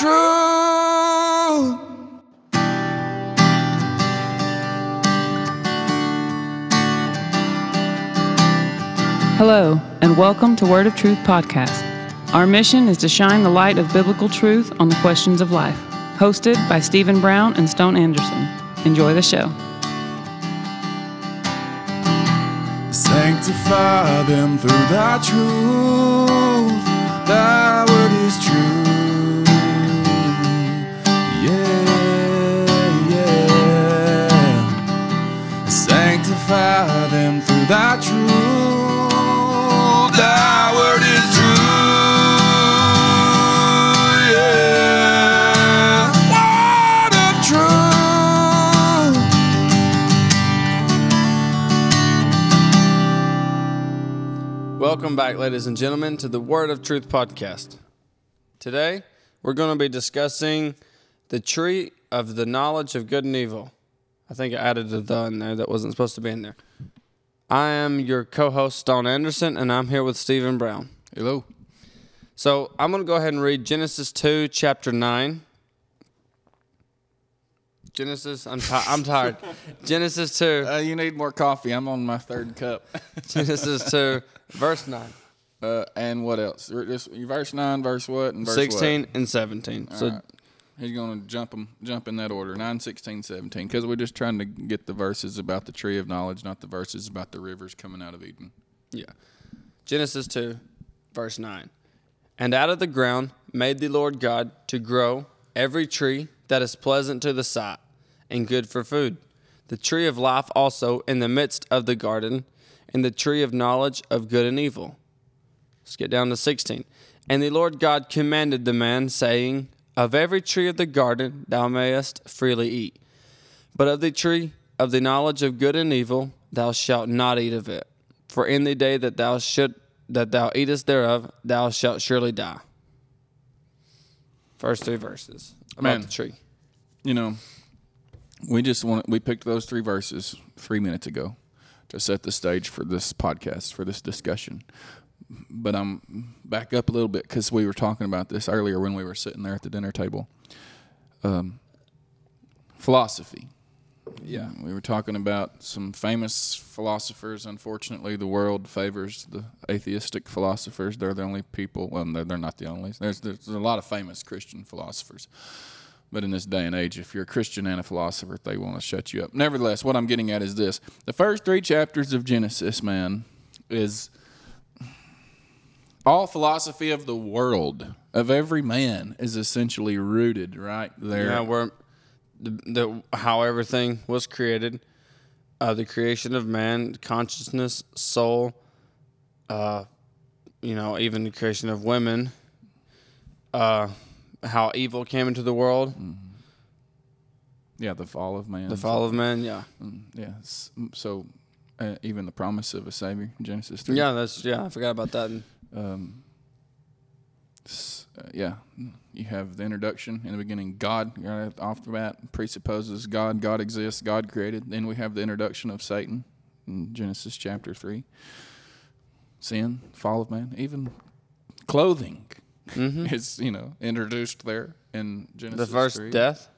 truth. Hello, and welcome to Word of Truth Podcast. Our mission is to shine the light of biblical truth on the questions of life. Hosted by Stephen Brown and Stone Anderson. Enjoy the show. Sanctify them through thy truth. Thy word is true. Sanctify them through thy truth. Thy word is true. Yeah. Word of truth. Welcome back, ladies and gentlemen, to the Word of Truth podcast. Today, we're going to be discussing the tree of the knowledge of good and evil. I think I added a the in there that wasn't supposed to be in there. I am your co host, Stone Anderson, and I'm here with Stephen Brown. Hello. So I'm going to go ahead and read Genesis 2, chapter 9. Genesis, I'm, ti- I'm tired. Genesis 2, Uh, you need more coffee. I'm on my third cup. Genesis 2, verse 9. uh, and what else? Just verse nine, verse what, and verse 16 and 17. What? So All right. He's going to jump 'em- jump in that order. 9, 16, 17. Because we're just trying to get the verses about the tree of knowledge, not the verses about the rivers coming out of Eden. Yeah. Genesis 2, verse 9. And out of the ground made the Lord God to grow every tree that is pleasant to the sight and good for food, the tree of life also in the midst of the garden, and the tree of knowledge of good and evil. Let's get down to 16. And the Lord God commanded the man, saying, Of every tree of the garden thou mayest freely eat, but of the tree of the knowledge of good and evil thou shalt not eat of it. For in the day that thou should that thou eatest thereof, thou shalt surely die. First three verses about Man. the tree. You know, we just want we picked those three verses three minutes ago to set the stage for this podcast for this discussion. But I'm back up a little bit because we were talking about this earlier when we were sitting there at the dinner table. Um, philosophy. Yeah, we were talking about some famous philosophers. Unfortunately, the world favors the atheistic philosophers. They're the only people. Well, they're, they're not the only. There's, there's a lot of famous Christian philosophers. But in this day and age, if you're a Christian and a philosopher, they want to shut you up. Nevertheless, what I'm getting at is this the first three chapters of Genesis, man, is all philosophy of the world, of every man, is essentially rooted right there. Yeah, where the, the how everything was created, uh, the creation of man, consciousness, soul, uh, you know, even the creation of women, uh, how evil came into the world, yeah, the fall of man. the fall of man. Yeah, Yeah. So uh, even the promise of a Savior, Genesis 3. yeah, that's yeah. I forgot about that. Um, uh, yeah, you have the introduction in the beginning. God right off the bat presupposes God. God exists. God created. Then we have the introduction of Satan in Genesis chapter three. Sin, fall of man, even clothing is you know introduced there in Genesis. The first 3 death.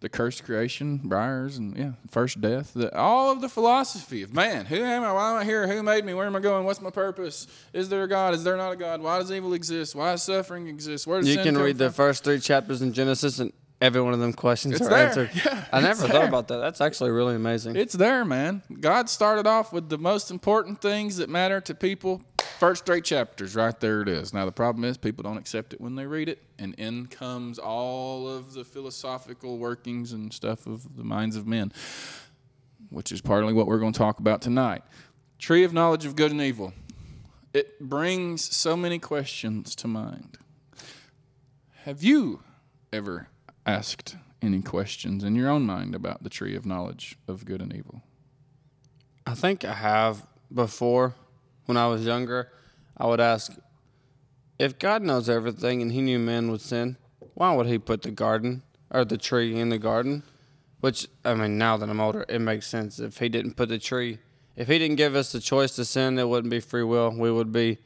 The cursed creation, briars, and yeah, first death. The, all of the philosophy of man. Who am I? Why am I here? Who made me? Where am I going? What's my purpose? Is there a God? Is there not a God? Why does evil exist? Why does suffering exist? Where does You can come read the first three chapters in Genesis, and every one of them questions It's are there. answered. Yeah, I never thought about that. That's actually really amazing. It's there, man. God started off with the most important things that matter to people. First three chapters, right there it is. Now, the problem is people don't accept it when they read it, and in comes all of the philosophical workings and stuff of the minds of men, which is partly what we're going to talk about tonight. Tree of knowledge of good and evil. It brings so many questions to mind. Have you ever asked any questions in your own mind about the tree of knowledge of good and evil? I think I have before when I was younger. I would ask if God knows everything and he knew man would sin, why would he put the garden or the tree in the garden? Which, I mean, now that I'm older, it makes sense. If he didn't put the tree, if he didn't give us the choice to sin, it wouldn't be free will. We would be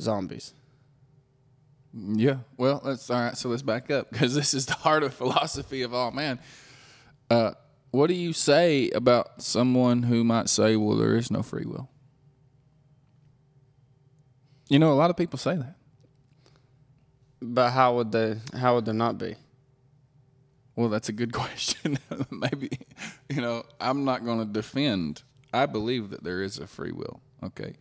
zombies. Yeah. Well, that's all right. So let's back up because this is the heart of philosophy of all man. Uh, what do you say about someone who might say, "Well, there is no free will"? You know, a lot of people say that. But how would they? How would there not be? Well, that's a good question. Maybe, you know, I'm not going to defend. I believe that there is a free will. Okay,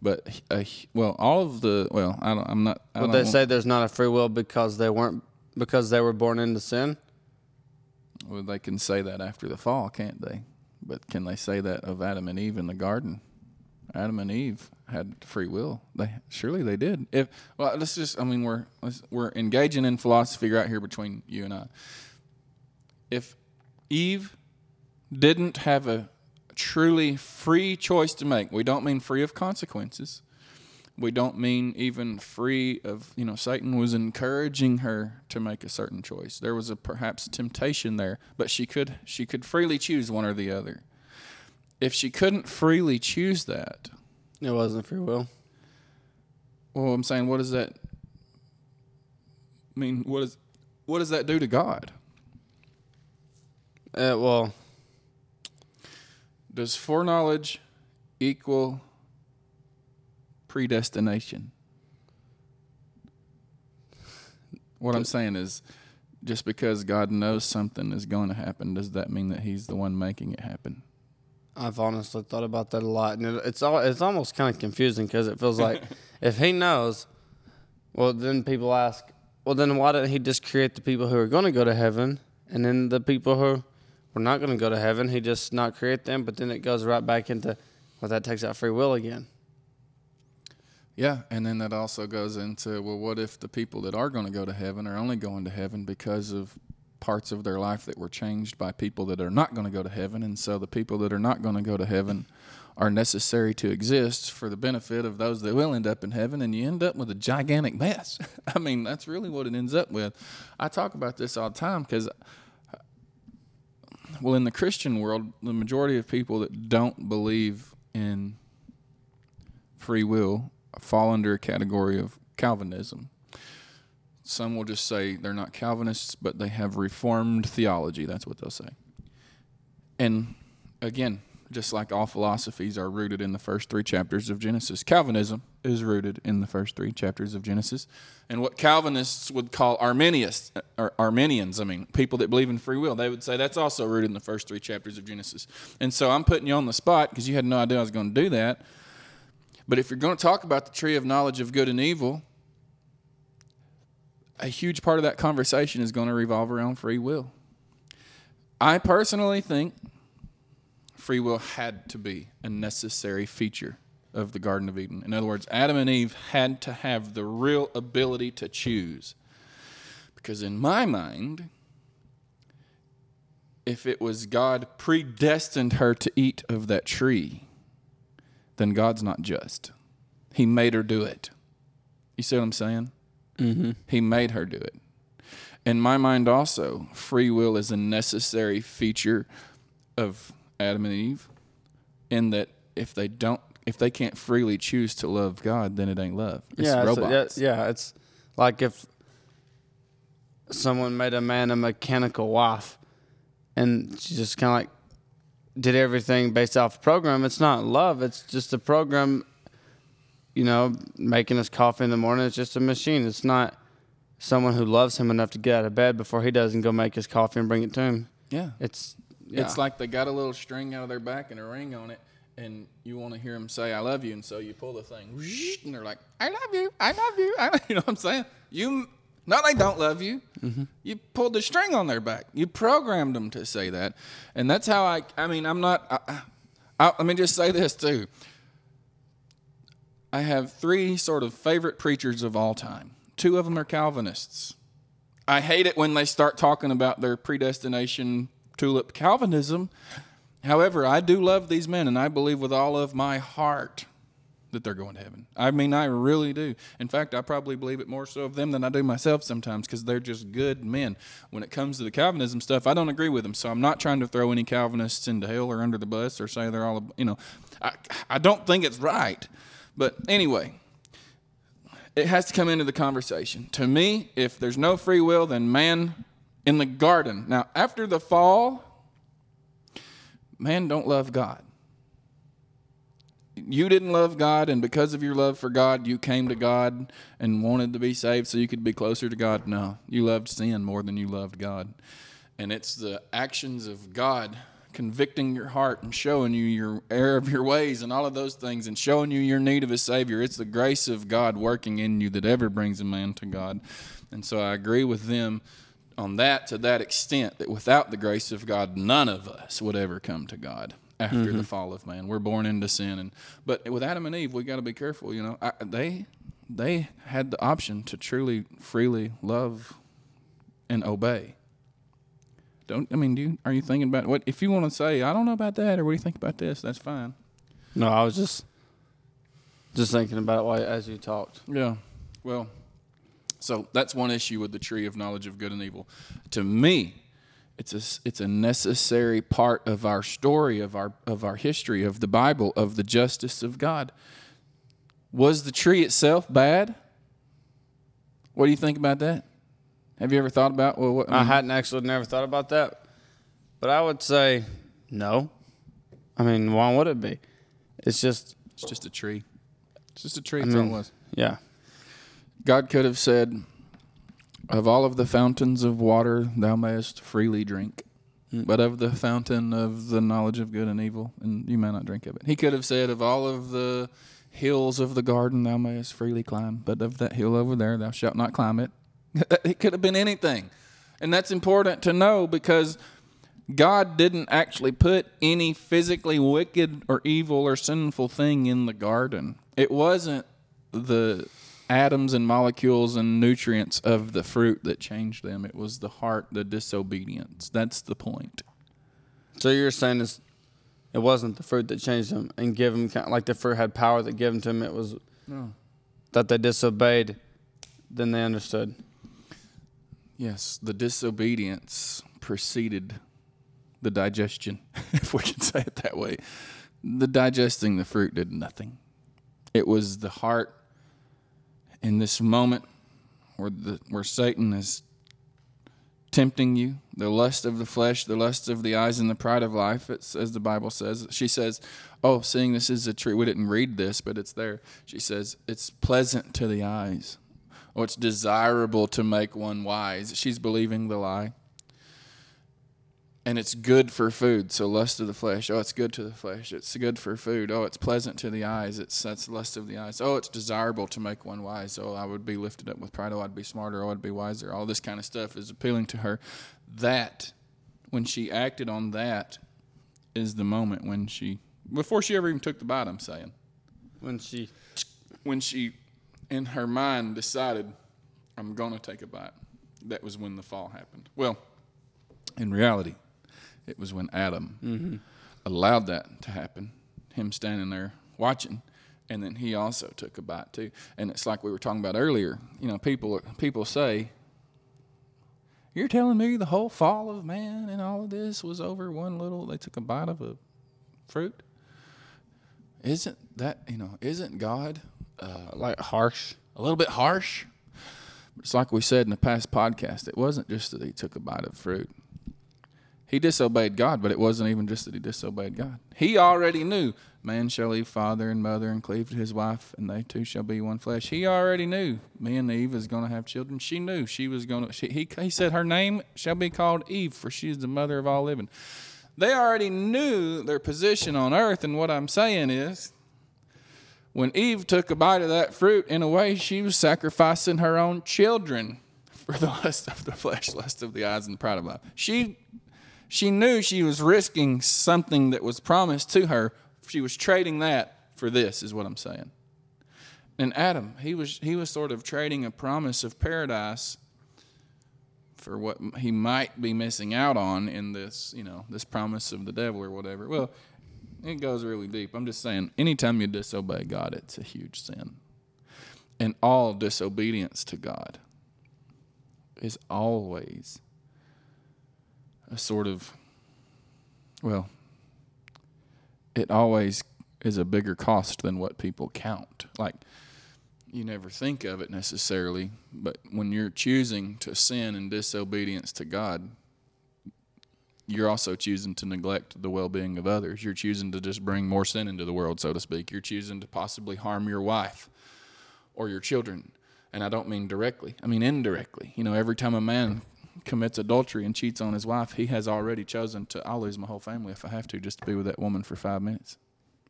but uh, well, all of the well, I don't, I'm not. I Would they want- say there's not a free will because they weren't because they were born into sin? Well, they can say that after the fall, can't they? But can they say that of Adam and Eve in the garden? Adam and Eve had free will. They surely they did. If well, let's just I mean we're we're engaging in philosophy right here between you and I. If Eve didn't have a truly free choice to make, we don't mean free of consequences. We don't mean even free of, you know, Satan was encouraging her to make a certain choice. There was a perhaps temptation there, but she could she could freely choose one or the other. If she couldn't freely choose that, It wasn't free will. well, I'm saying, what does that I mean? What is what does that do to God? Uh, well, Does foreknowledge equal predestination? What I'm saying is, just because God knows something is going to happen, does that mean that He's the one making it happen? I've honestly thought about that a lot, and it, it's all it's almost kind of confusing because it feels like if he knows, well, then people ask, well, then why didn't he just create the people who are going to go to heaven, and then the people who were not going to go to heaven, he just not create them, but then it goes right back into, well, that takes out free will again. Yeah, and then that also goes into well, what if the people that are going to go to heaven are only going to heaven because of parts of their life that were changed by people that are not going to go to heaven, and so the people that are not going to go to heaven are necessary to exist for the benefit of those that will end up in heaven, and you end up with a gigantic mess. I mean, that's really what it ends up with. I talk about this all the time because well, in the Christian world, the majority of people that don't believe in free will fall under a category of Calvinism. Some will just say they're not Calvinists, but they have Reformed theology. That's what they'll say. And again, just like all philosophies are rooted in the first three chapters of Genesis, Calvinism is rooted in the first three chapters of Genesis. And what Calvinists would call Arminius, uh, or Arminians, I mean, people that believe in free will, they would say that's also rooted in the first three chapters of Genesis. And so I'm putting you on the spot because you had no idea I was going to do that. But if you're going to talk about the tree of knowledge of good and evil, a huge part of that conversation is going to revolve around free will. I personally think free will had to be a necessary feature of the Garden of Eden. In other words, Adam and Eve had to have the real ability to choose. Because in my mind, if it was God predestined her to eat of that tree, then God's not just. He made her do it. You see what I'm saying? Mm-hmm. He made her do it. In my mind, also, free will is a necessary feature of Adam and Eve, in that if they don't, if they can't freely choose to love God, then it ain't love. It's yeah, it's- robots. yeah, yeah, it's like if someone made a man a mechanical wife, and she just kind of like did everything based off a program. It's not love. It's just a program. You know, making us coffee in the morning. It's just a machine. It's not someone who loves him enough to get out of bed before he does and go make his coffee and bring it to him. yeah. It's yeah. It's like they got a little string out of their back and a ring on it, and you want to hear them say "I love you," and so you pull the thing, and they're like, "I love you, I love you," I love-" you know what I'm saying? You no, they don't love you. Mm-hmm. You pulled the string on their back. You programmed them to say that, and that's how I. I mean, I'm not. I, I, let me just say this too. I have three sort of favorite preachers of all time. Two of them are Calvinists. I hate it when they start talking about their predestination tulip Calvinism. However, I do love these men, and I believe with all of my heart that they're going to heaven. I mean, I really do. In fact, I probably believe it more so of them than I do myself sometimes because they're just good men. When it comes to the Calvinism stuff, I don't agree with them. So I'm not trying to throw any Calvinists into hell or under the bus or say they're all, you know, I, I don't think it's right. But anyway, it has to come into the conversation. To me, if there's no free will, then man in the garden. Now, after the fall, man don't love God. You didn't love God, and because of your love for God, you came to God and wanted to be saved so you could be closer to God. No, you loved sin more than you loved God. And it's the actions of God convicting your heart and showing you your error of your ways and all of those things and showing you your need of a Savior. It's the grace of God working in you that ever brings a man to God. And so I agree with them on that to that extent that without the grace of God, none of us would ever come to God after Mm-hmm. the fall of man. We're born into sin, and but with Adam and Eve, we got to be careful. You know, I, they they had the option to truly freely love and obey. Don't I mean? Do you, are you thinking about what? If you want to say, I don't know about that, or what do you think about this? That's fine. No, I was just just thinking about it while, as you talked. Yeah. Well, so that's one issue with the tree of knowledge of good and evil. To me, it's a it's a necessary part of our story of our of our history of the Bible of the justice of God. Was the tree itself bad? What do you think about that? Have you ever thought about well? What, I hadn't actually never thought about that, but I would say no. I mean, why would it be? It's just, it's just a tree. It's just a tree. I That's all it was. yeah. God could have said, Of all of the fountains of water thou mayest freely drink, hmm. but of the fountain of the knowledge of good and evil, and you may not drink of it. He could have said, Of all of the hills of the garden thou mayest freely climb, but of that hill over there thou shalt not climb it. it could have been anything. And that's important to know because God didn't actually put any physically wicked or evil or sinful thing in the garden. It wasn't the atoms and molecules and nutrients of the fruit that changed them. It was the heart, the disobedience. That's the point. So you're saying it's, it wasn't the fruit that changed them and give them kind like the fruit had power that given to them. It was No. that they disobeyed. Then they understood. Yes, the disobedience preceded the digestion, if we can say it that way. The digesting the fruit did nothing. It was the heart in this moment where the where Satan is tempting you, the lust of the flesh, the lust of the eyes, and the pride of life. It's as the Bible says. She says, "Oh, seeing this is a tree." We didn't read this, but it's there. She says, "It's pleasant to the eyes." Oh, it's desirable to make one wise. She's believing the lie. And it's good for food. So lust of the flesh. Oh, it's good to the flesh. It's good for food. Oh, it's pleasant to the eyes. It's that's lust of the eyes. Oh, it's desirable to make one wise. Oh, I would be lifted up with pride. Oh, I'd be smarter. Oh, I'd be wiser. All this kind of stuff is appealing to her. That, when she acted on that, is the moment when she, before she ever even took the bite. I'm saying When she, when she, in her mind, decided, I'm going to take a bite, that was when the fall happened. Well, in reality, it was when Adam mm-hmm. allowed that to happen, him standing there watching. And then he also took a bite too. And it's like we were talking about earlier. You know, people people say, "You're telling me the whole fall of man and all of this was over one little? They took a bite of a fruit." Isn't that you know? Isn't God uh, like harsh. a little bit harsh. It's like we said in the past podcast. It wasn't just that he took a bite of fruit. He disobeyed God, but it wasn't even just that he disobeyed God. He already knew man shall leave father and mother and cleave to his wife, and they two shall be one flesh. He already knew me and Eve is going to have children. She knew she was going to. She, he, he said her name shall be called Eve, for she is the mother of all living. They already knew their position on earth, and what I'm saying is, when Eve took a bite of that fruit, in a way, she was sacrificing her own children for the lust of the flesh, lust of the eyes, and the pride of life. She, she knew she was risking something that was promised to her. She was trading that for this, is what I'm saying. And Adam, he was he was sort of trading a promise of paradise for what he might be missing out on in this, you know, this promise of the devil or whatever. Well, it goes really deep. I'm just saying, anytime you disobey God, it's a huge sin. And all disobedience to God is always a sort of, well, it always is a bigger cost than what people count. Like, you never think of it necessarily, but when you're choosing to sin in disobedience to God, you're also choosing to neglect the well being of others. You're choosing to just bring more sin into the world, so to speak. You're choosing to possibly harm your wife or your children. And I don't mean directly, I mean indirectly. You know, every time a man commits adultery and cheats on his wife, he has already chosen to, I'll lose my whole family if I have to, just to be with that woman for five minutes.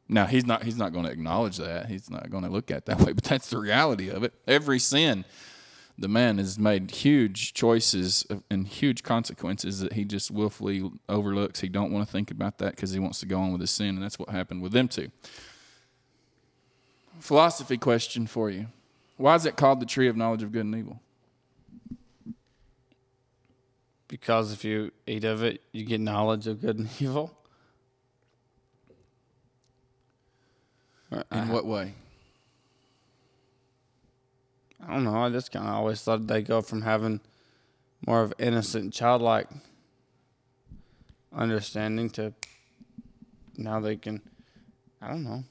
Now he's not he's not going to acknowledge that. He's not going to look at that way, but that's the reality of it. Every sin the man has made huge choices and huge consequences that he just willfully overlooks. He don't want to think about that because he wants to go on with his sin, and that's what happened with them two. Philosophy question for you: Why is it called the tree of knowledge of good and evil? Because if you eat of it, you get knowledge of good and evil. In what way? I don't know. I just kind of always thought they go from having more of innocent, childlike understanding to now they can. I don't know.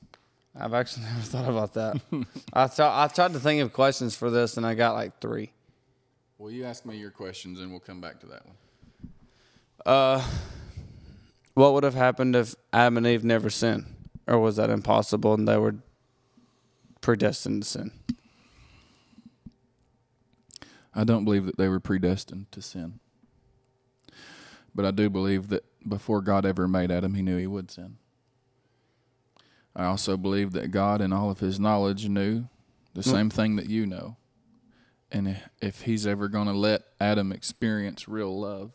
I've actually never thought about that. I thought I tried to think of questions for this, and I got like three. Well, you ask me your questions, and we'll come back to that one. Uh, what would have happened if Adam and Eve never sinned, or was that impossible and they were predestined to sin? I don't believe that they were predestined to sin. But I do believe that before God ever made Adam, he knew he would sin. I also believe that God, in all of his knowledge, knew the hmm. same thing that you know. And if he's ever going to let Adam experience real love,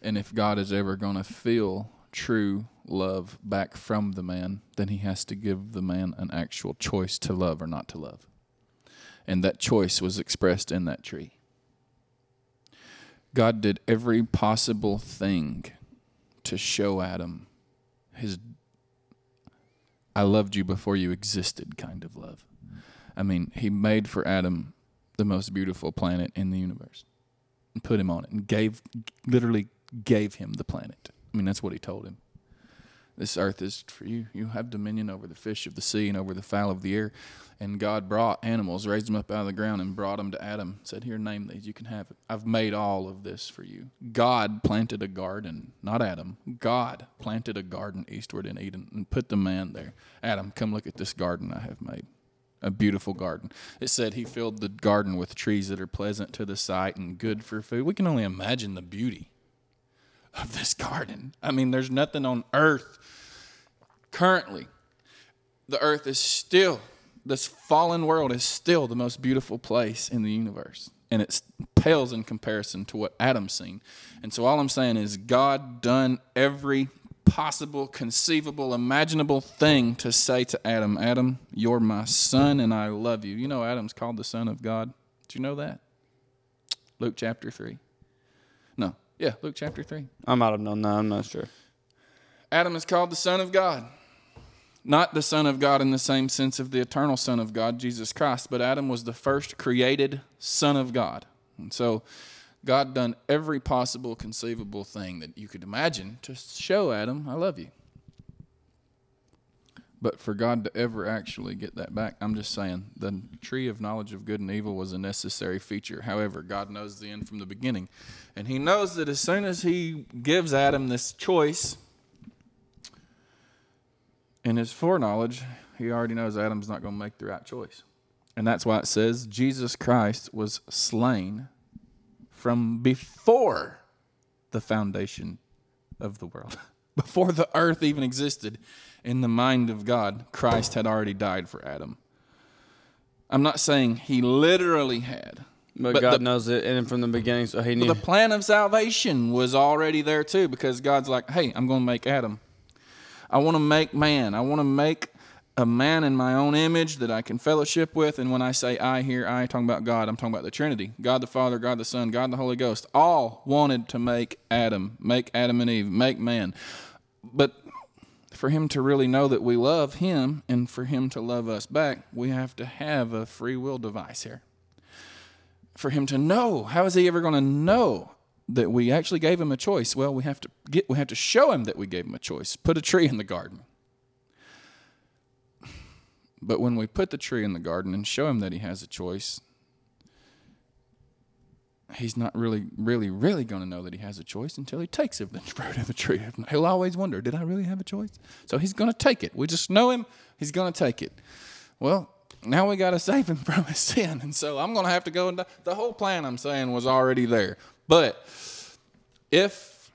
and if God is ever going to feel true love back from the man, then he has to give the man an actual choice to love or not to love. And that choice was expressed in that tree. God did every possible thing to show Adam his I loved you before you existed kind of love. I mean, he made for Adam the most beautiful planet in the universe and put him on it and gave literally gave him the planet. I mean, that's what he told him. This earth is for you. You have dominion over the fish of the sea and over the fowl of the air. And God brought animals, raised them up out of the ground, and brought them to Adam. Said, Here, name these. You can have it. I've made all of this for you. God planted a garden, not Adam. God planted a garden eastward in Eden and put the man there. Adam, come look at this garden I have made. A beautiful garden. It said he filled the garden with trees that are pleasant to the sight and good for food. We can only imagine the beauty of this garden. I mean, there's nothing on earth currently. The earth is still, this fallen world is still the most beautiful place in the universe. And it pales in comparison to what Adam's seen. And so all I'm saying is God done every possible, conceivable, imaginable thing to say to Adam, Adam, you're my son and I love you. You know, Adam's called the son of God. Did you know that? Luke chapter 3. Yeah, Luke chapter 3. I might have known that. I'm not sure. Adam is called the Son of God. Not the Son of God in the same sense of the eternal Son of God, Jesus Christ, but Adam was the first created Son of God. And so God done every possible conceivable thing that you could imagine to show Adam, I love you. But for God to ever actually get that back, I'm just saying the tree of knowledge of good and evil was a necessary feature. However, God knows the end from the beginning. And He knows that as soon as He gives Adam this choice, in His foreknowledge, He already knows Adam's not going to make the right choice. And that's why it says Jesus Christ was slain from before the foundation of the world. Before the earth even existed, in the mind of God, Christ had already died for Adam. I'm not saying he literally had, But, But God the- knows it and from the beginning, so he knew. the plan of salvation was already there too, because God's like, hey, I'm going to make Adam. I want to make man. I want to make a man in my own image that I can fellowship with. And when I say I here, I talking about God, I'm talking about the Trinity God the Father, God the Son, God the Holy Ghost. All wanted to make Adam, make Adam and Eve, make man. But for him to really know that we love him and for him to love us back, we have to have a free will device here. For him to know, how is he ever going to know that we actually gave him a choice? Well, we have to get we have to show him that we gave him a choice. Put a tree in the garden. But when we put the tree in the garden and show him that he has a choice, he's not really, really, really going to know that he has a choice until he takes of the fruit of the tree. He'll always wonder, did I really have a choice? So he's going to take it. We just know him, he's going to take it. Well, now we got to save him from his sin. And so I'm going to have to go and die. the whole plan I'm saying was already there. But if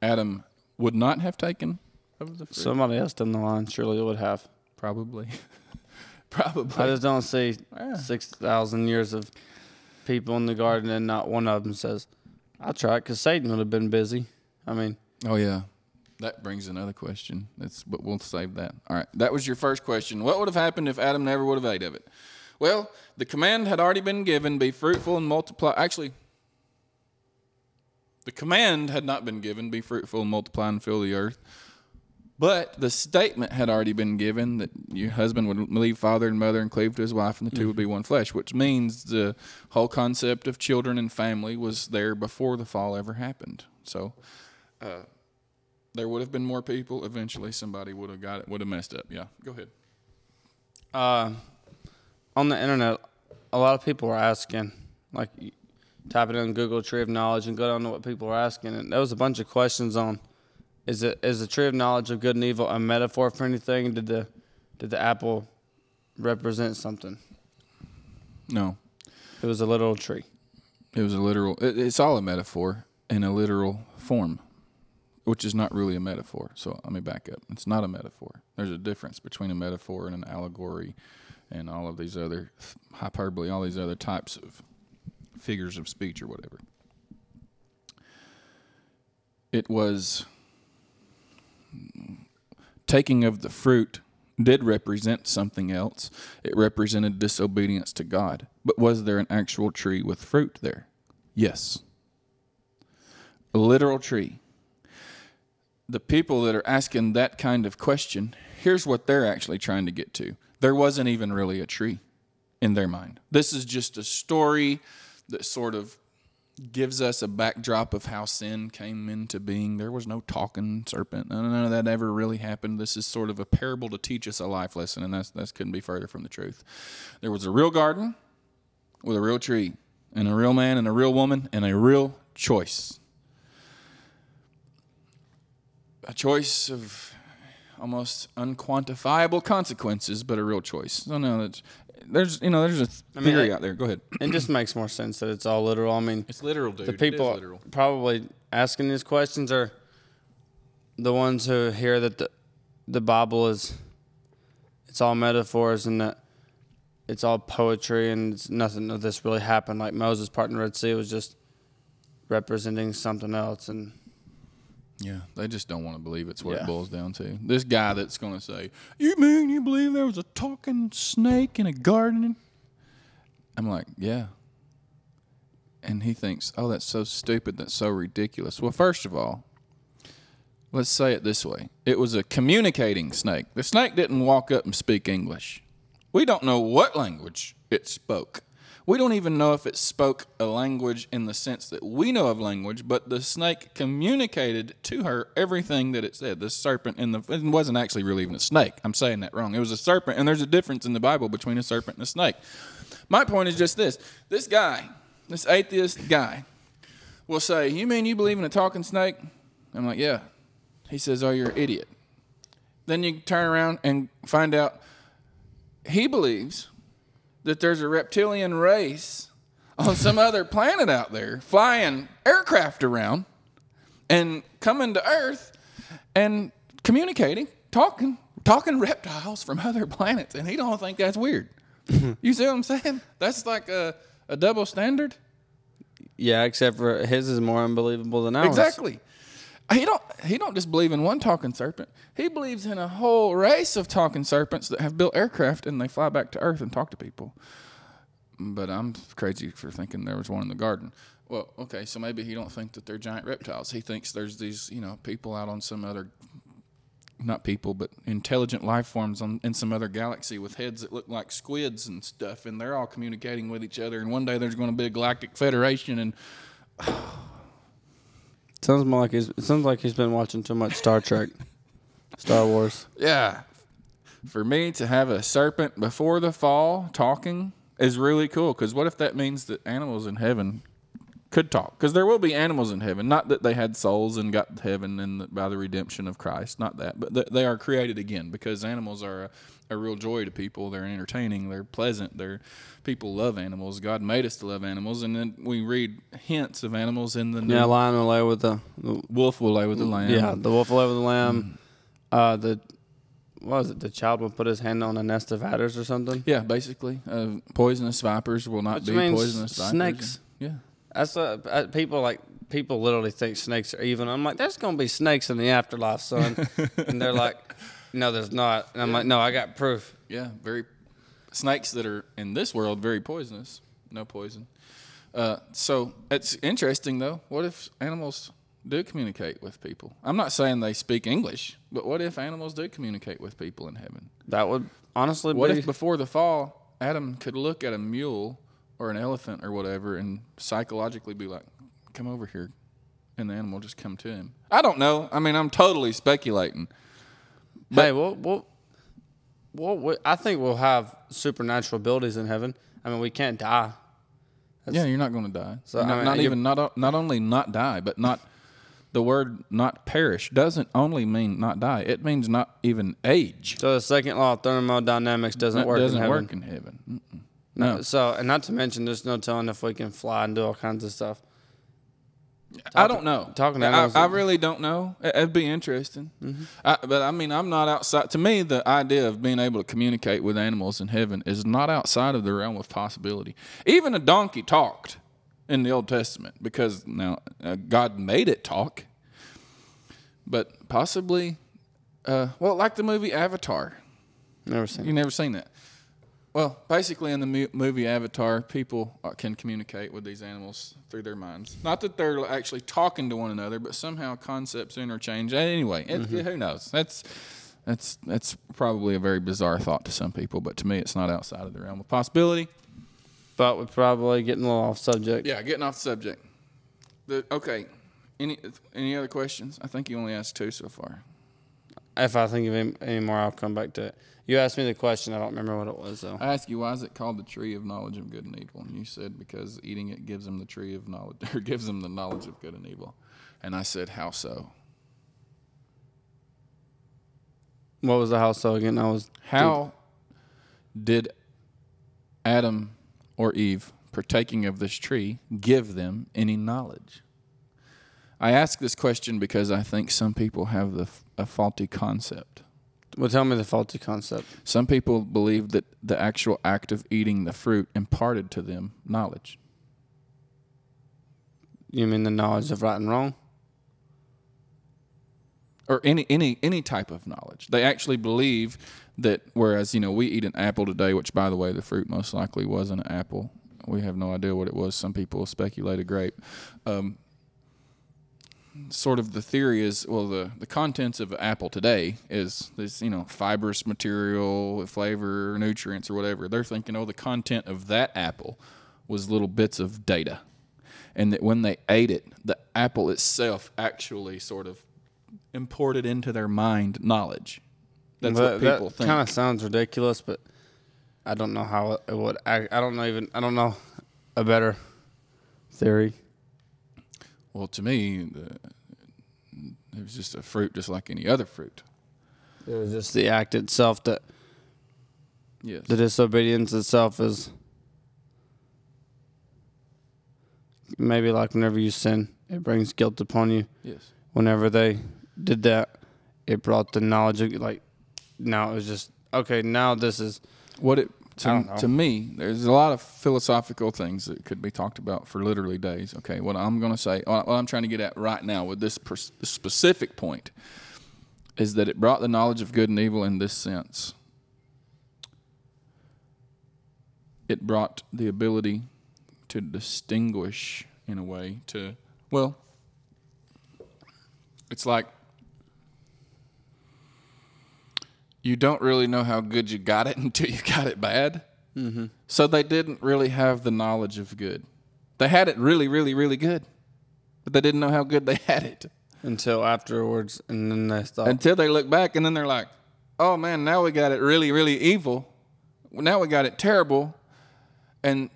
Adam would not have taken of the fruit, Somebody else down the line surely would have. probably, probably. I just don't see Yeah. six thousand years of people in the garden and not one of them says, "I tried," because Satan would have been busy. I mean, oh yeah. That brings another question. That's but we'll save that. All right. That was your first question. What would have happened if Adam never would have ate of it? Well, the command had already been given, be fruitful and multiply. Actually, the command had not been given, be fruitful and multiply and fill the earth. But the statement had already been given that your husband would leave father and mother and cleave to his wife, and the 2 would be one flesh, which means the whole concept of children and family was there before the fall ever happened. So uh, there would have been more people. Eventually, somebody would have got it, would have messed up. Yeah, go ahead. uh, on the internet, a lot of people are asking, like, type it in Google Tree of Knowledge and go down to what people are asking, and there was a bunch of questions on, is it is the Tree of Knowledge of good and evil a metaphor for anything? Did the did the apple represent something? No, It was a literal tree. it was a literal. It, it's all a metaphor in a literal form, which is not really a metaphor. So let me back up. It's not a metaphor. There's a difference between a metaphor and an allegory, and all of these other hyperbole, all these other types of figures of speech or whatever. It was taking of the fruit did represent something else. It represented disobedience to God. But was there an actual tree with fruit there? Yes. A literal tree. The people that are asking that kind of question, here's what they're actually trying to get to. There wasn't even really a tree in their mind. This is just a story that sort of gives us a backdrop of how sin came into being. There was no talking serpent. None of that ever really happened. This is sort of a parable to teach us a life lesson, and that's that couldn't be further from the truth. There was a real garden with a real tree, and a real man and a real woman, and a real choice. A choice of almost unquantifiable consequences, but a real choice. So no, that's, there's you know there's a mean, theory it- out there. Go ahead. It just makes more sense that it's all literal. I mean, It's literal, dude. the people probably asking these questions are the ones who hear that the the Bible is it's all metaphors and that it's all poetry and it's nothing of this really happened. Like Moses parting the Red Sea was just representing something else and Yeah, they just don't want to believe it's what Yeah. it boils down to. This guy that's going to say, "You mean you believe there was a talking snake in a garden?" I'm like, "Yeah." And he thinks, "Oh, that's so stupid. That's so ridiculous." Well, first of all, let's say it this way: it was a communicating snake. The snake didn't walk up and speak English. We don't know what language it spoke. We don't even know if it spoke a language in the sense that we know of language, but the snake communicated to her everything that it said. The serpent in the it wasn't actually really even a snake. I'm saying that wrong. It was a serpent, and there's a difference in the Bible between a serpent and a snake. My point is just this: this guy, this atheist guy, will say, "You mean you believe in a talking snake?" I'm like, "Yeah." He says, "Oh, you're an idiot." Then you turn around and find out he believes that there's a reptilian race on some other planet out there flying aircraft around and coming to Earth and communicating, talking, talking reptiles from other planets, and he don't think that's weird. you see what I'm saying? That's like a, a double standard. yeah, except for his is more unbelievable than ours. Exactly. He don't he don't just believe in one talking serpent. He believes in a whole race of talking serpents that have built aircraft and they fly back to Earth and talk to people. But I'm crazy for thinking there was one in the garden. Well, okay, so maybe he don't think that they're giant reptiles. He thinks there's these, you know, people out on some other not people, but intelligent life forms on in some other galaxy with heads that look like squids and stuff, and they're all communicating with each other. And one day there's going to be a galactic federation, and Sounds more like he's it sounds like he's been watching too much Star Trek. Star Wars. Yeah. for me to have a serpent before the fall talking is really cool. Because what if that means that animals in heaven could talk? Because there will be animals in heaven. Not that they had souls and got to heaven and by the redemption of Christ. Not that, but th- they are created again. Because animals are a, a real joy to people. They're entertaining. They're pleasant. They're people love animals. God made us to love animals, and then we read hints of animals in the new Yeah, lion will lay with the, the wolf will lay with the lamb. yeah, the wolf will lay with the lamb. Uh, the what was it? The child will put his hand on a nest of adders or something. Yeah, basically, uh, poisonous vipers will not Which be poisonous vipers. snakes. Yeah, That's uh, people like people literally think snakes are evil. I'm like, there's gonna be snakes in the afterlife, son, and they're like, no, there's not. And I'm like, no, I got proof. yeah, very snakes that are in this world very poisonous. No poison. Uh, so it's interesting though. What if animals do communicate with people? I'm not saying they speak English, but what if animals do communicate with people in heaven? That would honestly What be. if before the fall, Adam could look at a mule or an elephant or whatever and psychologically be like, "Come over here," and the animal just come to him? I don't know. I mean, I'm totally speculating. Hey, we'll, we'll, we'll, we I think we'll have supernatural abilities in heaven. I mean, we can't die. yeah, you're not going to die. So, I not, mean, not even not not only not die, but not the word not perish doesn't only mean not die. It means not even age. So the second law of thermodynamics doesn't That work doesn't in heaven. work in heaven. Mm-mm. No, So, and not to mention, there's no telling if we can fly and do all kinds of stuff. I don't know. talking to I, animals- I really don't know. It- It'd be interesting. I, but I mean, I'm not outside. To me, the idea of being able to communicate with animals in heaven is not outside of the realm of possibility. Even a donkey talked in the Old Testament because now uh, God made it talk. But possibly, uh, well, like the movie Avatar. Never seen. You never seen that? Well, basically, in the mu- movie Avatar, people uh, can communicate with these animals through their minds. Not that they're actually talking to one another, but somehow concepts interchange. Anyway, it, who knows? That's that's that's probably a very bizarre thought to some people, but to me, it's not outside of the realm of possibility. But we're probably getting a little off subject. Yeah, getting off the subject. The, okay, any any other questions? I think you only asked two so far. If I think of any, any more, I'll come back to it. You asked me the question. I don't remember what it was though. I asked you why is it called the tree of knowledge of good and evil, and you said because eating it gives them the tree of knowledge, or gives them the knowledge of good and evil. And I said, how so? What was the house so again? I was How did Adam or Eve, partaking of this tree, give them any knowledge? I ask this question because I think some people have the, a faulty concept. Well, tell me the faulty concept. Some people believe that the actual act of eating the fruit imparted to them knowledge. You mean the knowledge of right and wrong? or any any any type of knowledge. They actually believe that whereas you know we eat an apple today, which by the way the fruit most likely wasn't an apple. We have no idea what it was. Some people speculate a grape. Um, sort of the theory is well the the contents of apple today is this you know fibrous material, flavor, nutrients or whatever. They're thinking oh the content of that apple was little bits of data. And that when they ate it, the apple itself actually sort of imported into their mind knowledge. That's But what people that think. kind of sounds ridiculous, but I don't know how it would. I, I don't know even. I don't know a better theory. Well, to me, the, it was just a fruit, just like any other fruit. It was just the act itself that Yes. the disobedience itself is maybe like whenever you sin, it brings guilt upon you. yes. Whenever they did that, it brought the knowledge of like now it was just okay. Now this is What it I don't to, to me, there's a lot of philosophical things that could be talked about for literally days. Okay, what I'm going to say, what I'm trying to get at right now with this, specific point, is that it brought the knowledge of good and evil in this sense. It brought the ability to distinguish in a way to well, it's like you don't really know how good you got it until you got it bad. Mm-hmm. So they didn't really have the knowledge of good. They had it really, really, really good, but they didn't know how good they had it until afterwards, and then they thought until they look back and then they're like, oh man, now we got it really, really evil. Now we got it terrible. And,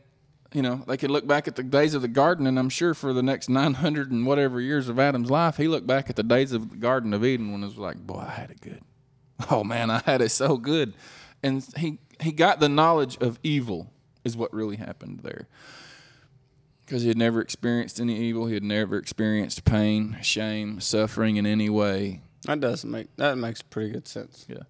you know, they could look back at the days of the garden, and I'm sure for the next 900 and whatever years of Adam's life, he looked back at the days of the Garden of Eden when it was like, boy, I had it good. Oh man, I had it so good. And he, he got the knowledge of evil, is what really happened there because he had never experienced any evil. He had never experienced pain, shame, suffering in any way. That does make that makes pretty good sense. Yeah.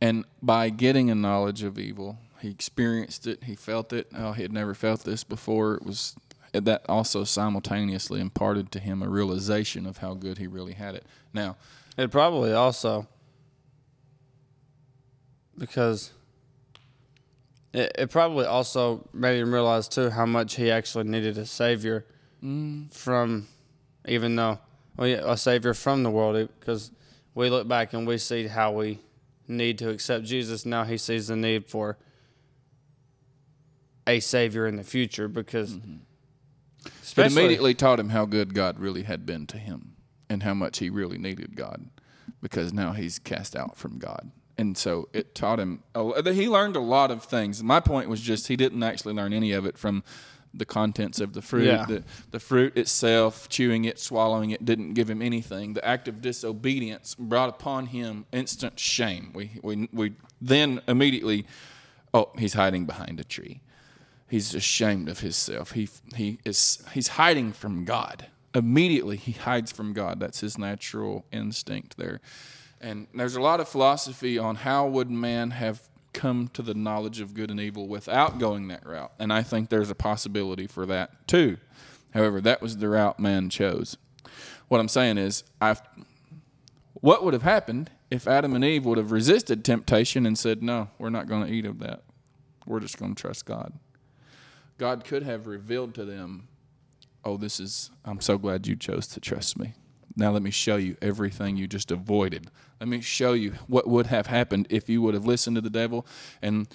And by getting a knowledge of evil, he experienced it. He felt it. Oh, he had never felt this before. It was that also simultaneously imparted to him a realization of how good he really had it. Now, It probably also because it, it probably also made him realize too how much he actually needed a savior mm. from, even though well, yeah, a savior from the world. Because we look back and we see how we need to accept Jesus. Now he sees the need for a savior in the future because. Mm-hmm. it immediately taught him how good God really had been to him and how much he really needed God because now he's cast out from God. And so it taught him, a- he learned a lot of things. My point was just he didn't actually learn any of it from the contents of the fruit. Yeah. The, the fruit itself, chewing it, swallowing it, didn't give him anything. The act of disobedience brought upon him instant shame. We, we, we then immediately, oh, he's hiding behind a tree he's ashamed of himself. He he is he's hiding from God. Immediately he hides from God. That's his natural instinct there. And there's a lot of philosophy on how would man have come to the knowledge of good and evil without going that route. And I think there's a possibility for that too. However, that was the route man chose. What I'm saying is I what would have happened if Adam and Eve would have resisted temptation and said, "No, we're not going to eat of that. We're just going to trust God." God could have revealed to them, Oh, this is, I'm so glad you chose to trust me. Now let me show you everything you just avoided. Let me show you what would have happened if you would have listened to the devil. And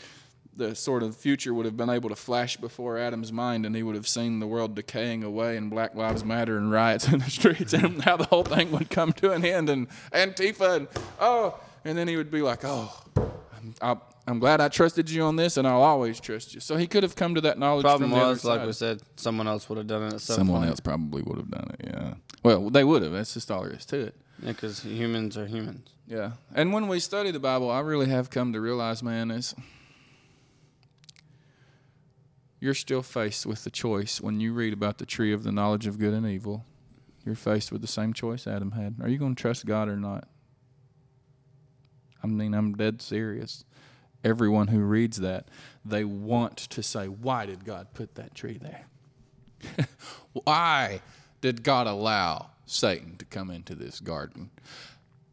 the sort of future would have been able to flash before Adam's mind, and he would have seen the world decaying away and Black Lives Matter and riots in the streets, and how the whole thing would come to an end, and Antifa, and oh, and then he would be like, Oh, I'm, I'm glad I trusted you on this, and I'll always trust you. So he could have come to that knowledge. Problem was, like we said, someone else would have done it at some someone point. else probably would have done it. Yeah. Well, they would have. That's just all there is to it. Yeah, because humans are humans. Yeah. And when we study the Bible, I really have come to realize, man, is you're still faced with the choice when you read about the tree of the knowledge of good and evil. You're faced with the same choice Adam had. Are you going to trust God or not? I mean, I'm dead serious. Everyone who reads that, they want to say, Why did God put that tree there? Why did God allow Satan to come into this garden?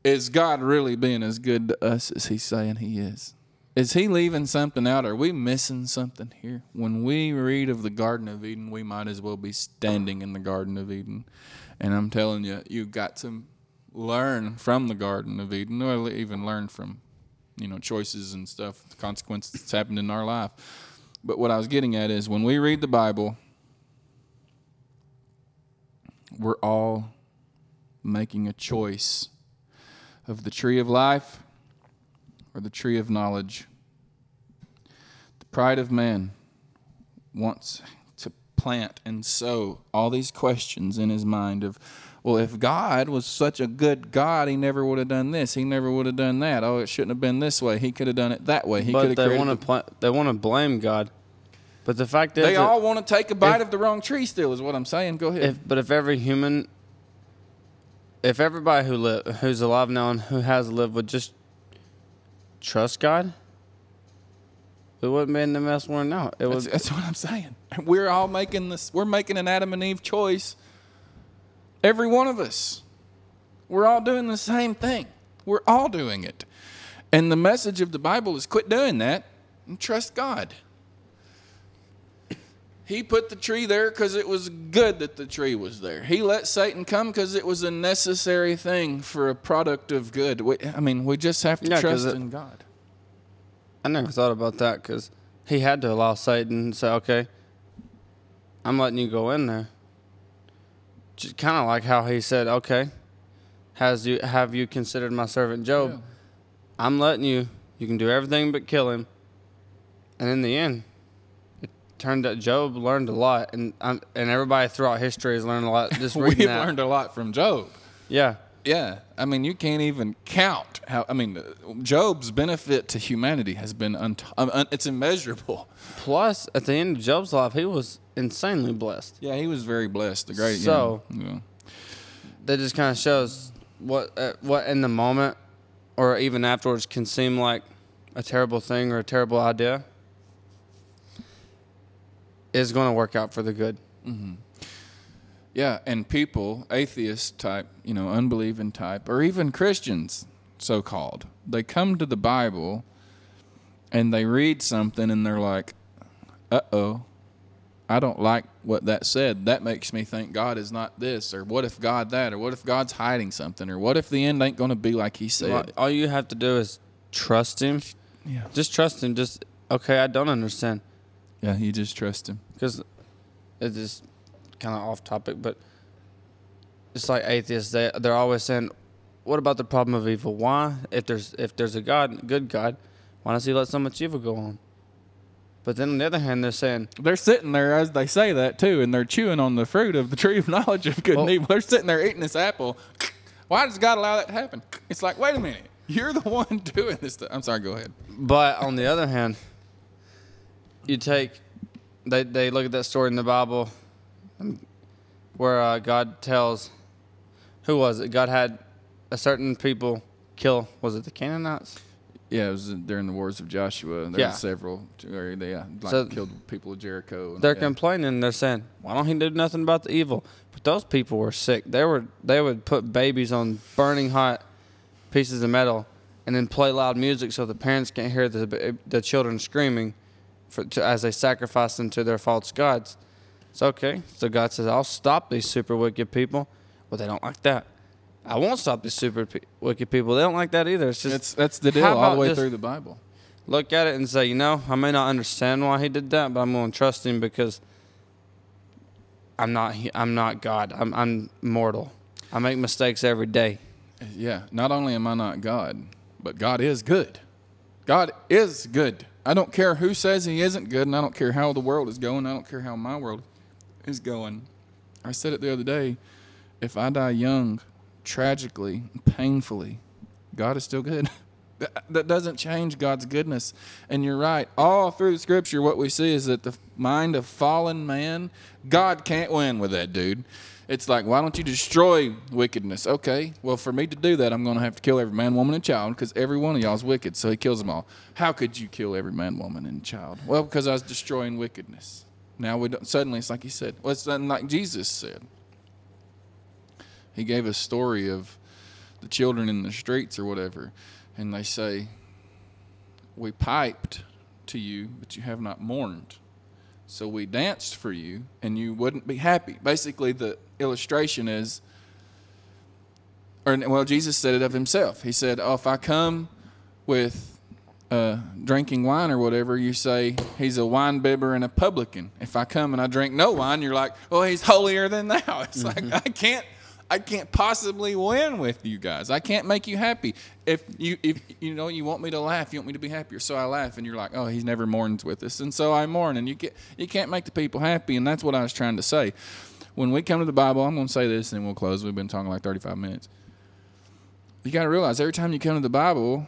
Is God really being as good to us as he's saying he is? Is he leaving something out? Are we missing something here? When we read of the Garden of Eden, we might as well be standing in the Garden of Eden. And I'm telling you, you've got to learn from the Garden of Eden, or even learn from, you know, choices and stuff, consequences that's happened in our life. But what I was getting at is when we read the Bible, we're all making a choice of the tree of life or the tree of knowledge. The pride of man wants to plant and sow all these questions in his mind of, well, if God was such a good God, he never would have done this. He never would have done that. Oh, it shouldn't have been this way. He could have done it that way. He could but have they want to pl- they want to blame God. But the fact is, They that all want to take a bite if- of the wrong tree still is what I'm saying. Go ahead. if but if every human, if everybody who live who's alive now and who has lived would just trust God, we wouldn't be in the mess we're in now. It That's, that's what I'm saying. We're all making this. We're making an Adam and Eve choice. Every one of us. We're all doing the same thing. We're all doing it. And the message of the Bible is quit doing that and trust God. He put the tree there because it was good that the tree was there. He let Satan come because it was a necessary thing for a product of good. We, I mean, we just have to Yeah, trust it- in God. I never thought about that because he had to allow Satan to say, "Okay, I'm letting you go in there." Just kind of like how he said, "Okay, has you have you considered my servant Job?" I'm letting you. You can do everything but kill him. And in the end, turned out Job learned a lot, and um, and everybody throughout history has learned a lot. Just reading We've that. learned a lot from Job. Yeah, Yeah, I mean, you can't even count how. I mean, Job's benefit to humanity has been unt- un- it's immeasurable. Plus, at the end of Job's life, he was insanely blessed. Yeah, he was very blessed. The great. So- yeah, yeah. That just kind of shows what uh, what in the moment, or even afterwards, can seem like a terrible thing or a terrible idea, is going to work out for the good. Yeah, and people, atheist type, you know, unbelieving type, or even Christians, so called, they come to the Bible and they read something and they're like, uh oh, I don't like what that said. That makes me think God is not this, or what if God that, or what if God's hiding something, or what if the end ain't going to be like He said? All- All you have to do is trust him. Yeah. Just trust him. Just okay. I don't understand Yeah, you just trust Him. because it's just kind of off topic, but it's like atheists. They they're always saying, "What about the problem of evil? Why, if there's if there's a God, good God, why does He let so much evil go on?" But then on the other hand, they're saying, They're sitting there as they say that too, and they're chewing on the fruit of the tree of knowledge of good and evil. They're sitting there eating this apple. Why does God allow that to happen? It's like, wait a minute, you're the one doing this. Stuff. I'm sorry. Go ahead. But on the other hand, you take they they look at that story in the Bible where uh, God tells who was it? God had a certain people kill. Was it the Canaanites? Yeah, it was during the wars of Joshua. There Yeah. were several where they uh, like So- killed people of Jericho. and- They're yeah. complaining. They're saying, "Why don't he do nothing about the evil?" But those people were sick. They were they would put babies on burning hot pieces of metal and then play loud music so the parents can't hear the the children screaming for, to, as they sacrifice them to their false gods. It's okay. So God says, "I'll stop these super wicked people." Well, they don't like that. I won't stop these super pe- wicked people. They don't like that either. It's just It's that's the deal all the way through the Bible. look at it and say, you know, I may not understand why he did that, but I'm going to trust him because I'm not I'm not God. I'm I'm mortal. I make mistakes every day. Yeah, not only am I not God, but God is good. God is good. I don't care who says he isn't good, and I don't care how the world is going. I don't care how my world is going. I said it the other day. If I die young, tragically, painfully, God is still good. That- doesn't change God's goodness. And you're right. All through the scripture, what we see is that the mind of fallen man, God can't win with that dude. It's like, why don't you destroy wickedness? Okay, well, for me to do that, I'm going to have to kill every man, woman, and child because every one of y'all is wicked. So he kills them all. How could you kill every man, woman, and child? Well, because I was destroying wickedness. Now we don't, suddenly it's like he said. Well, it's like Jesus said. He gave a story of the children in the streets or whatever, and they say, "We piped to you, but you have not mourned." So we danced for you, and you wouldn't be happy. Basically, the illustration is, or well, Jesus said it of himself. He said, "Oh, if I come with uh, drinking wine or whatever, you say he's a wine bibber and a publican. If I come and I drink no wine, you're like, oh, he's holier than thou. It's like I can't, I can't possibly win with you guys. I can't make you happy. If you, if you know, you want me to laugh, you want me to be happier, so I laugh, and you're like, oh, he's never mourns with us, and so I mourn, and you get, you can't make the people happy, and that's what I was trying to say. When we come to the Bible, I'm going to say this, and then we'll close. We've been talking like 35 minutes. You got to realize every time you come to the Bible,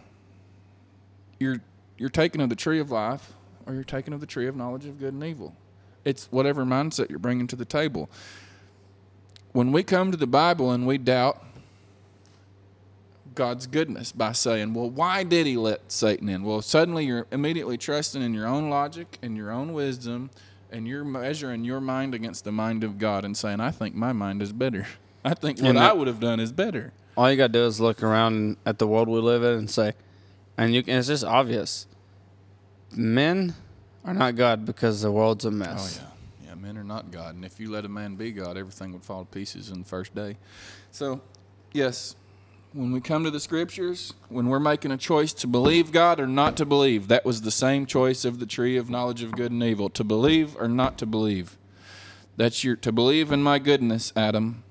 you're you're taking of the tree of life or you're taking of the tree of knowledge of good and evil. It's whatever mindset you're bringing to the table. When we come to the Bible and we doubt God's goodness by saying, "Well, why did he let Satan in?" Well, suddenly you're immediately trusting in your own logic and your own wisdom and you're measuring your mind against the mind of God and saying, "I think my mind is better. I think what I would have done is better." All you got to do is look around at the world we live in and say, and you can, it's just obvious. Men are not God because the world's a mess. Oh yeah, yeah. Men are not God, and if you let a man be God, everything would fall to pieces in the first day. So, yes, when we come to the scriptures, when we're making a choice to believe God or not to believe, that was the same choice of the tree of knowledge of good and evil: to believe or not to believe. That's your to believe in my goodness, Adam.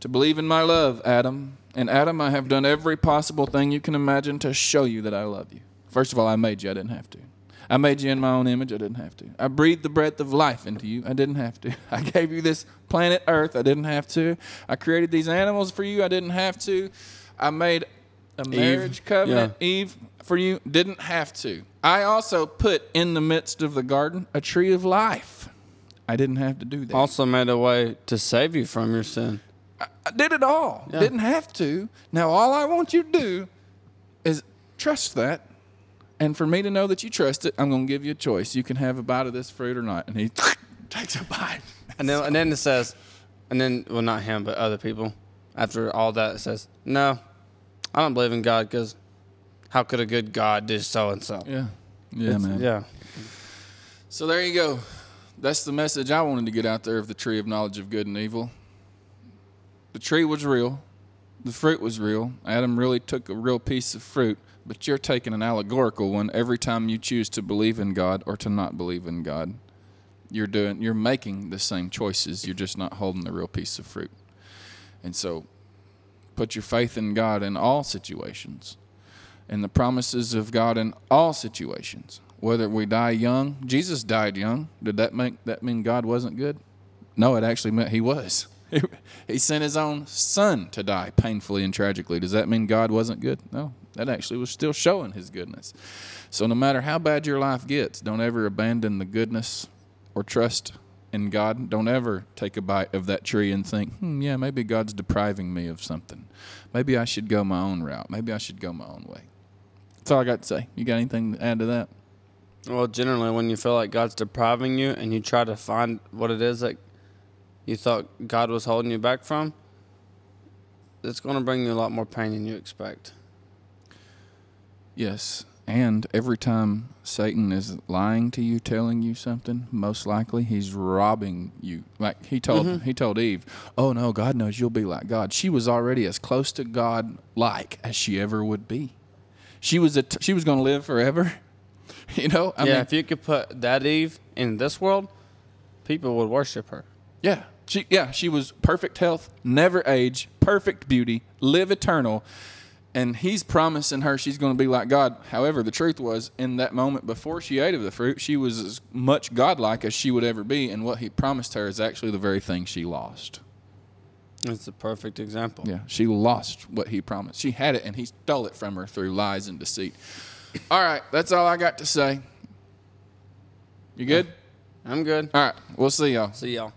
To believe in my love, Adam. And Adam, I have done every possible thing you can imagine to show you that I love you. First of all, I made you. I didn't have to. I made you in my own image. I didn't have to. I breathed the breath of life into you. I didn't have to. I gave you this planet Earth. I didn't have to. I created these animals for you. I didn't have to. I made a marriage covenant, Eve, for you. Didn't have to. I also put in the midst of the garden a tree of life. I didn't have to do that. Also made a way to save you from your sin. I did it all. Yeah. Didn't have to. Now all I want you to do is trust that. And for me to know that you trust it, I'm going to give you a choice. You can have a bite of this fruit or not. And he takes a bite. And then, and then it says, and then, well, not him, but other people. After all that, it says, no, I don't believe in God because how could a good God do so and so? Yeah. Yeah, man. Yeah. So there you go. That's the message I wanted to get out there of the tree of knowledge of good and evil. The tree was real. The fruit was real. Adam really took a real piece of fruit, but you're taking an allegorical one every time you choose to believe in God or to not believe in God. You're doing you're making the same choices. You're just not holding the real piece of fruit. And so put your faith in God in all situations. And the promises of God in all situations. Whether we die young, Jesus died young. Did that make that mean God wasn't good? No, it actually meant he was. he sent his own son to die painfully and tragically. Does that mean God wasn't good? No, that actually was still showing his goodness. So no matter how bad your life gets, don't ever abandon the goodness or trust in God. Don't ever take a bite of that tree and think, hmm, yeah, maybe God's depriving me of something. Maybe I should go my own route. Maybe I should go my own way. That's all I got to say. You got anything to add to that? Well, generally, when you feel like God's depriving you and you try to find what it is that you thought God was holding you back from, it's going to bring you a lot more pain than you expect. Yes. And every time Satan is lying to you, telling you something, most likely he's robbing you. Like he told mm-hmm. he told Eve, "Oh no, God knows you'll be like God." She was already as close to God like as she ever would be. She was a t- she was going to live forever. You know, I yeah, mean, if you could put that Eve in this world, people would worship her. Yeah. She yeah, she was perfect health, never age, perfect beauty, live eternal. And he's promising her she's going to be like God. However, the truth was, in that moment before she ate of the fruit, she was as much godlike as she would ever be. And what he promised her is actually the very thing she lost. It's a perfect example. Yeah, she lost what he promised. She had it, and he stole it from her through lies and deceit. All right, that's all I got to say. You good? I'm good. All right, we'll see y'all. See y'all.